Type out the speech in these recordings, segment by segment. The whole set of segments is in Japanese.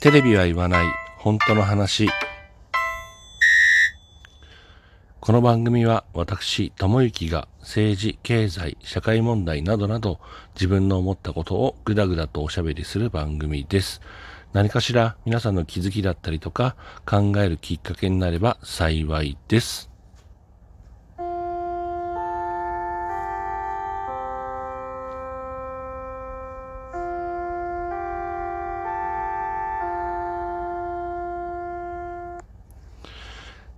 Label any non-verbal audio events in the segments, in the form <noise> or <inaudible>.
テレビは言わない本当の話。この番組は私、ともゆきが政治、経済、社会問題などなど自分の思ったことをぐだぐだとおしゃべりする番組です。何かしら皆さんの気づきだったりとか考えるきっかけになれば幸いです。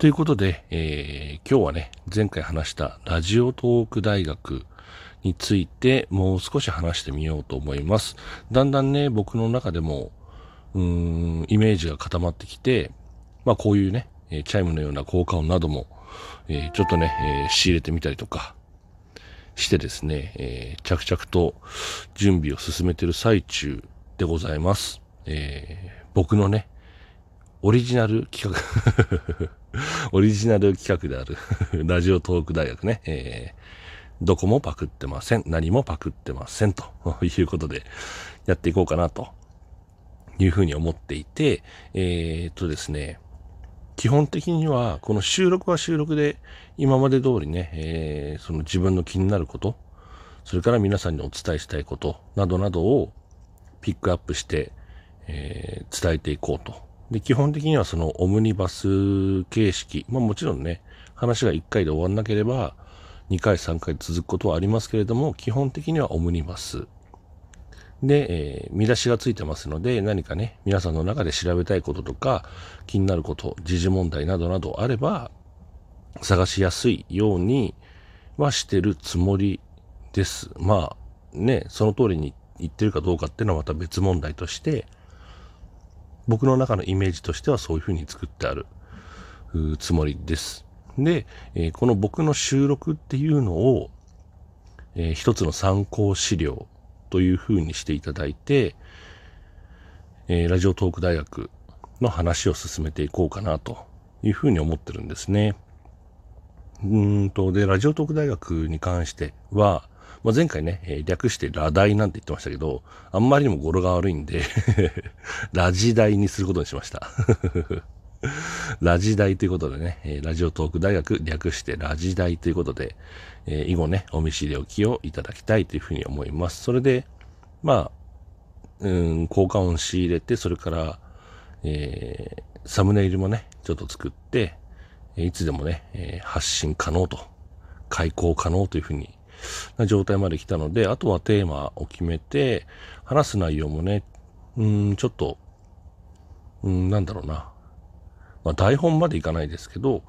ということで、えー今日はね、前回話したラジオトーク大学についてもう少し話してみようと思います。だんだんね、僕の中でも、うーん、イメージが固まってきて、まあこういうね、チャイムのような効果音なども、えーちょっとね、えー仕入れてみたりとかしてですね、えー着々と準備を進めてる最中でございます。え僕のね、オリジナル企画オリジナル企画である <laughs> ラジオトーク大学ね、えーどこもパクってません。何もパクってません。ということで、やっていこうかなというふうに思っていて、えーっとですね、基本的には、この収録は収録で、今まで通りね、えーその自分の気になること、それから皆さんにお伝えしたいこと、などなどをピックアップして、えー伝えていこうと。で、基本的にはそのオムニバス形式、まあもちろんね、話が1回で終わんなければ、2回、3回続くことはありますけれども、基本的にはオムニバス。で、えー見出しがついてますので、何かね、皆さんの中で調べたいこととか、気になること、時事問題などなどあれば、探しやすいようにはしてるつもりです。まあ、ね、その通りに言ってるかどうかっていうのはまた別問題として、僕の中のイメージとしてはそういうふうに作ってあるつもりです。で、えーこの僕の収録っていうのを、えー一つの参考資料というふうにしていただいて、えーラジオトーク大学の話を進めていこうかなというふうに思ってるんですね。うんと、で、ラジオトーク大学に関しては、まあ、前回ね、えー略してラ大なんて言ってましたけど、あんまりにも語呂が悪いんで、<laughs> ラジ大にすることにしました。<laughs> ラジ大ということでね、えーラジオトーク大学略してラジ大ということで、えー以後ね、お見知りおきをいただきたいというふうに思います。それで、まあ、うん、効果音仕入れて、それから、えーサムネイルもね、ちょっと作って、いつでもね、えー発信可能と、開講可能というふうに、な状態まで来たので、あとはテーマを決めて、話す内容もね、うん、ちょっと、うん、なんだろうな。まあ、台本までいかないですけど、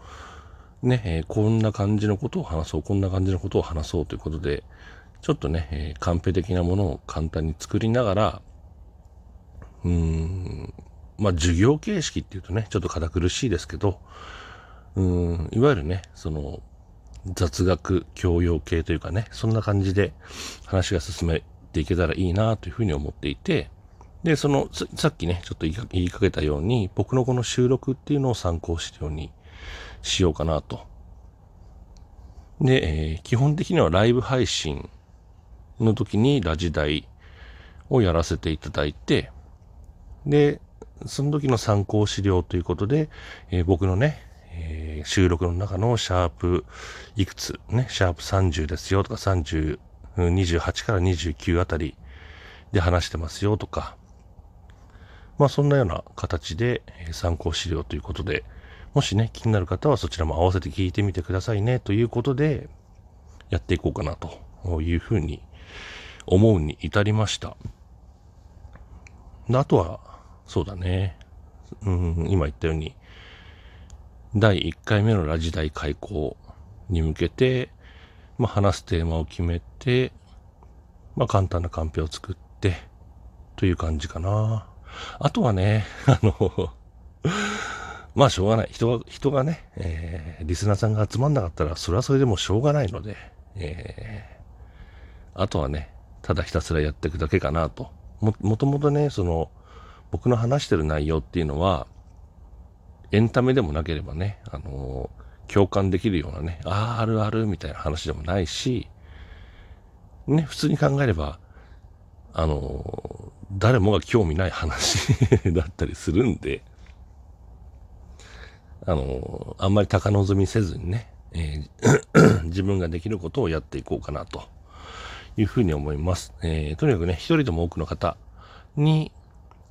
ね、えーこんな感じのことを話そう、こんな感じのことを話そうということで、ちょっとね、えーカンペ的なものを簡単に作りながら、うーん、まあ、授業形式っていうとね、ちょっと堅苦しいですけど、うん、いわゆるね、その、雑学教養系というかね、そんな感じで話が進めていけたらいいなというふうに思っていて、で、その、さっきね、ちょっと言いかけたように、僕のこの収録っていうのを参考資料にしようかなと。で、えー基本的にはライブ配信の時にラジ大をやらせていただいて、で、その時の参考資料ということで、えー僕のね、えー収録の中のシャープいくつ、ね、シャープ30ですよとか30、28から29あたりで話してますよとか、まあそんなような形で参考資料ということで、もしね、気になる方はそちらも合わせて聞いてみてくださいねということで、やっていこうかなというふうに思うに至りました。あとは、そうだね。うん、今言ったように、第1回目のラジ大開講に向けて、まあ、話すテーマを決めて、まあ、簡単なカンペを作って、という感じかな。あとはね、<laughs> あの、まあしょうがない。人が、人がね、えーリスナーさんが集まんなかったら、それはそれでもしょうがないので、えーあとはね、ただひたすらやっていくだけかなと。も、もともとね、その、僕の話してる内容っていうのは、エンタメでもなければね、あの共感できるようなね、ああ、あるあるみたいな話でもないし、ね、普通に考えれば、あの誰もが興味ない話 <laughs> だったりするんで、あの、あんまり高望みせずにね、え、<coughs> 自分ができることをやっていこうかなというふうに思います。えー、とにかくね、一人でも多くの方に、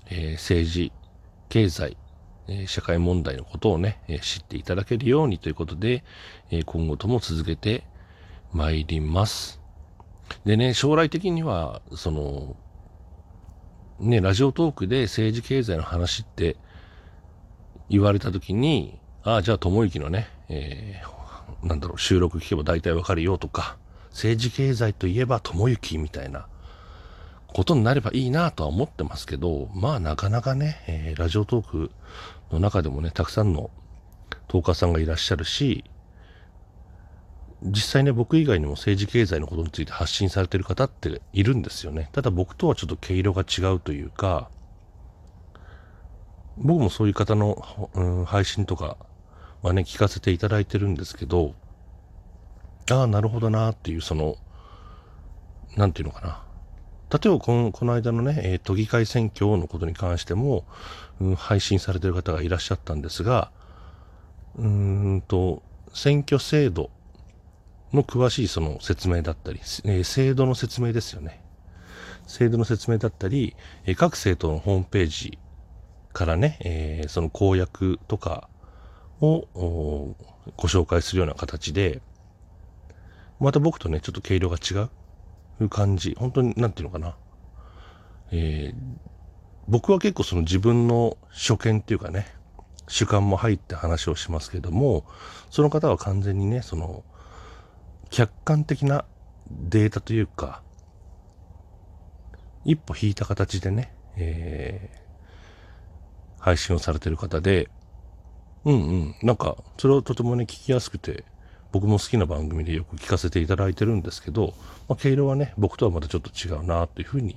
えー、政治、経済、え社会問題のことをね、え知っていただけるようにということで、え今後とも続けてまいります。でね、将来的には、その、ね、ラジオトークで政治経済の話って言われたときに、ああ、じゃあ、ともゆきのね、えー、なんだろう、収録聞けば大体わかるよとか、政治経済といえばともゆきみたいなことになればいいなとは思ってますけど、まあなかなかね、えー、ラジオトークの中でもね、たくさんのトーカーさんがいらっしゃるし、実際ね、僕以外にも政治経済のことについて発信されてる方っているんですよね。ただ僕とはちょっと毛色が違うというか、僕もそういう方の、うん、配信とかはね、聞かせていただいてるんですけど、ああ、なるほどなっていう、その、なんていうのかな。例えばこの、この間のね、えー、都議会選挙のことに関しても、うん、配信されてる方がいらっしゃったんですが、うーんと、選挙制度の詳しいその説明だったり、えー、制度の説明ですよね。制度の説明だったり、えー、各政党のホームページからね、えー、その公約とかをご紹介するような形で、また僕とね、ちょっと毛色が違ういう感じ。本当に、なんていうのかな。えー、僕は結構その自分の所見っていうかね、主観も入って話をしますけども、その方は完全にね、その、客観的なデータというか、一歩引いた形でね、えー、配信をされてる方で、うんうん、なんか、それをとてもね、聞きやすくて、僕も好きな番組でよく聞かせていただいてるんですけど、まあ、毛色はね、僕とはまたちょっと違うなというふうに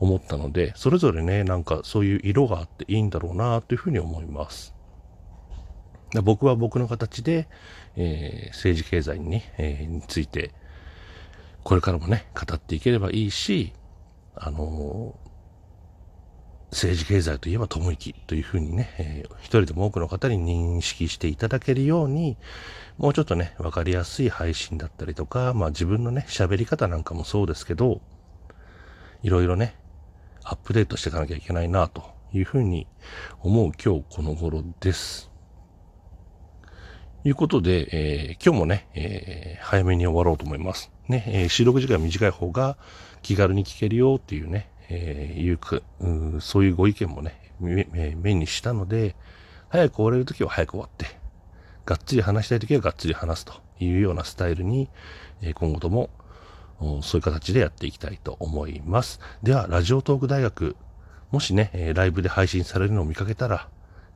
思ったので、それぞれね、なんかそういう色があっていいんだろうなというふうに思います。僕は僕の形で、えー、政治経済に,、ねえー、について、これからもね、語っていければいいし、あのー、政治経済といえば友きというふうにね、えー、一人でも多くの方に認識していただけるように、もうちょっとね、わかりやすい配信だったりとか、まあ自分のね、喋り方なんかもそうですけど、いろいろね、アップデートしていかなきゃいけないなというふうに思う今日この頃です。いうことで、えー、今日もね、えー、早めに終わろうと思います。ね、えー、収録時間短い方が気軽に聞けるよっていうね、えー、いうくう、そういうご意見もね、目にしたので、早く終われるときは早く終わって、がっつり話したいときはがっつり話すというようなスタイルに、えー、今後ともそういう形でやっていきたいと思います。では、ラジオトーク大学、もしね、えライブで配信されるのを見かけたら、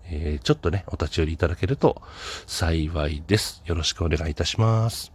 えー、ちょっとね、お立ち寄りいただけると幸いです。よろしくお願いいたします。